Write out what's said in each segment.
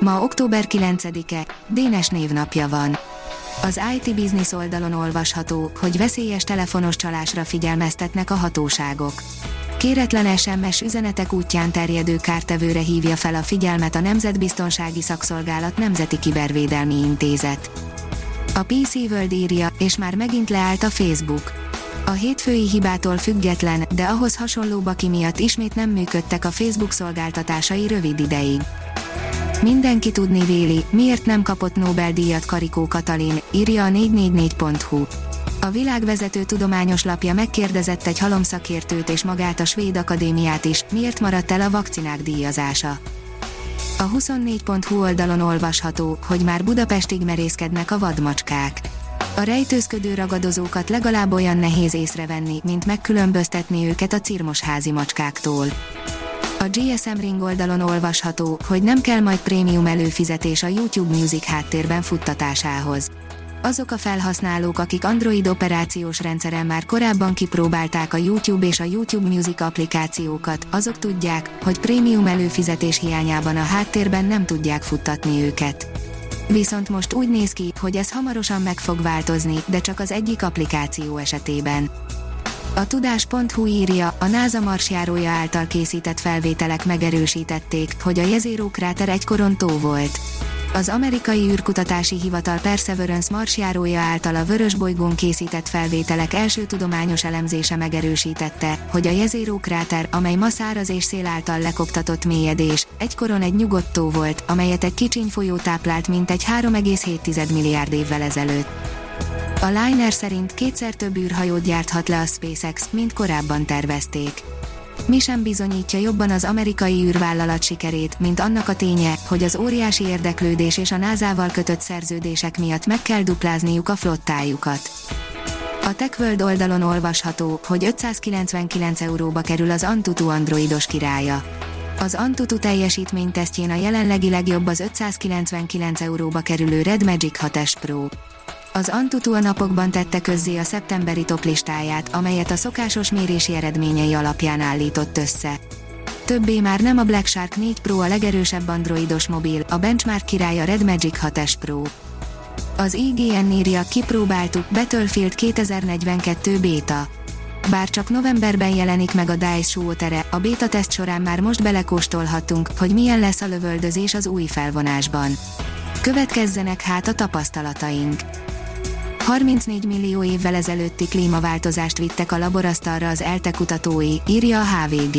Ma október 9-e, Dénes névnapja van. Az IT Business oldalon olvasható, hogy veszélyes telefonos csalásra figyelmeztetnek a hatóságok. Kéretlen SMS üzenetek útján terjedő kártevőre hívja fel a figyelmet a Nemzetbiztonsági Szakszolgálat Nemzeti Kibervédelmi Intézet. A PC World írja, és már megint leállt a Facebook. A hétfői hibától független, de ahhoz hasonló baki miatt ismét nem működtek a Facebook szolgáltatásai rövid ideig. Mindenki tudni véli, miért nem kapott Nobel-díjat Karikó Katalin, írja a 444.hu. A világvezető tudományos lapja megkérdezett egy halomszakértőt és magát a Svéd Akadémiát is, miért maradt el a vakcinák díjazása. A 24.hu oldalon olvasható, hogy már Budapestig merészkednek a vadmacskák. A rejtőzködő ragadozókat legalább olyan nehéz észrevenni, mint megkülönböztetni őket a cirmosházi macskáktól. A GSM Ring oldalon olvasható, hogy nem kell majd prémium előfizetés a YouTube Music háttérben futtatásához. Azok a felhasználók, akik Android operációs rendszeren már korábban kipróbálták a YouTube és a YouTube Music applikációkat, azok tudják, hogy prémium előfizetés hiányában a háttérben nem tudják futtatni őket. Viszont most úgy néz ki, hogy ez hamarosan meg fog változni, de csak az egyik applikáció esetében. A tudás.hu írja, a NASA marsjárója által készített felvételek megerősítették, hogy a Jezero kráter egykoron tó volt. Az amerikai űrkutatási hivatal Perseverance marsjárója által a vörös bolygón készített felvételek első tudományos elemzése megerősítette, hogy a Jezero kráter, amely ma száraz és szél által lekoptatott mélyedés, egykoron egy nyugodt tó volt, amelyet egy kicsiny folyó táplált mintegy 3,7 milliárd évvel ezelőtt. A Liner szerint kétszer több űrhajót gyárthat le a SpaceX, mint korábban tervezték. Mi sem bizonyítja jobban az amerikai űrvállalat sikerét, mint annak a ténye, hogy az óriási érdeklődés és a NASA-val kötött szerződések miatt meg kell duplázniuk a flottájukat. A TechWorld oldalon olvasható, hogy 599 euróba kerül az Antutu androidos királya. Az Antutu teljesítménytesztjén a jelenlegi legjobb az 599 euróba kerülő Red Magic 6S Pro. Az Antutu a napokban tette közzé a szeptemberi toplistáját, amelyet a szokásos mérési eredményei alapján állított össze. Többé már nem a Black Shark 4 Pro a legerősebb androidos mobil, a benchmark királya Red Magic 6S Pro. Az IGN írja, kipróbáltuk Battlefield 2042 beta. Bár csak novemberben jelenik meg a DICE shootere, a beta teszt során már most belekóstolhatunk, hogy milyen lesz a lövöldözés az új felvonásban. Következzenek hát a tapasztalataink. 34 millió évvel ezelőtti klímaváltozást vittek a laborasztalra az ELTE kutatói, írja a HVG.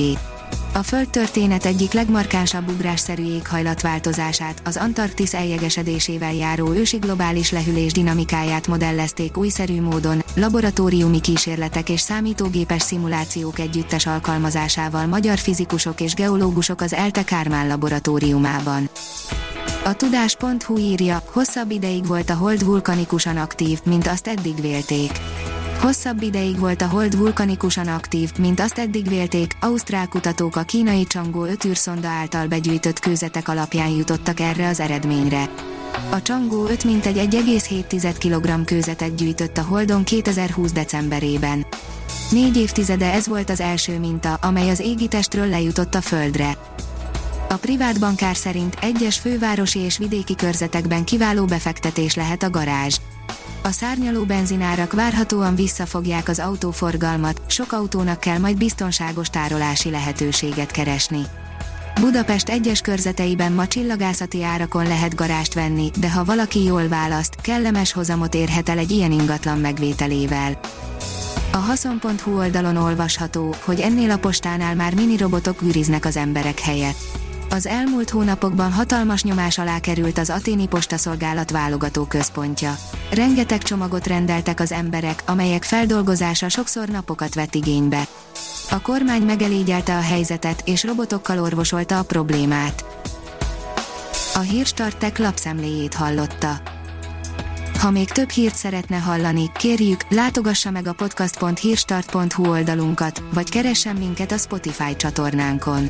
A Földtörténet egyik legmarkánsabb ugrásszerű éghajlatváltozását, az Antarktisz eljegesedésével járó ősi globális lehűlés dinamikáját modellezték újszerű módon, laboratóriumi kísérletek és számítógépes szimulációk együttes alkalmazásával magyar fizikusok és geológusok az ELTE Kármán laboratóriumában. A tudás.hu írja, hosszabb ideig volt a hold vulkanikusan aktív, mint azt eddig vélték. Hosszabb ideig volt a hold vulkanikusan aktív, mint azt eddig vélték, ausztrál kutatók a kínai Csangó 5 űrszonda által begyűjtött kőzetek alapján jutottak erre az eredményre. A Csangó 5 mintegy 1,7 kg kőzetet gyűjtött a Holdon 2020 decemberében. Négy évtizede ez volt az első minta, amely az égitestről lejutott a Földre. A privát bankár szerint egyes fővárosi és vidéki körzetekben kiváló befektetés lehet a garázs. A szárnyaló benzinárak várhatóan visszafogják az autóforgalmat, sok autónak kell majd biztonságos tárolási lehetőséget keresni. Budapest egyes körzeteiben ma csillagászati árakon lehet garást venni, de ha valaki jól választ, kellemes hozamot érhet el egy ilyen ingatlan megvételével. A haszon.hu oldalon olvasható, hogy ennél a postánál már mini robotok űriznek az emberek helyett az elmúlt hónapokban hatalmas nyomás alá került az aténi postaszolgálat válogató központja. Rengeteg csomagot rendeltek az emberek, amelyek feldolgozása sokszor napokat vett igénybe. A kormány megelégyelte a helyzetet és robotokkal orvosolta a problémát. A Hírstartek lapszemléjét hallotta. Ha még több hírt szeretne hallani, kérjük, látogassa meg a podcast.hírstart.hu oldalunkat, vagy keressen minket a Spotify csatornánkon.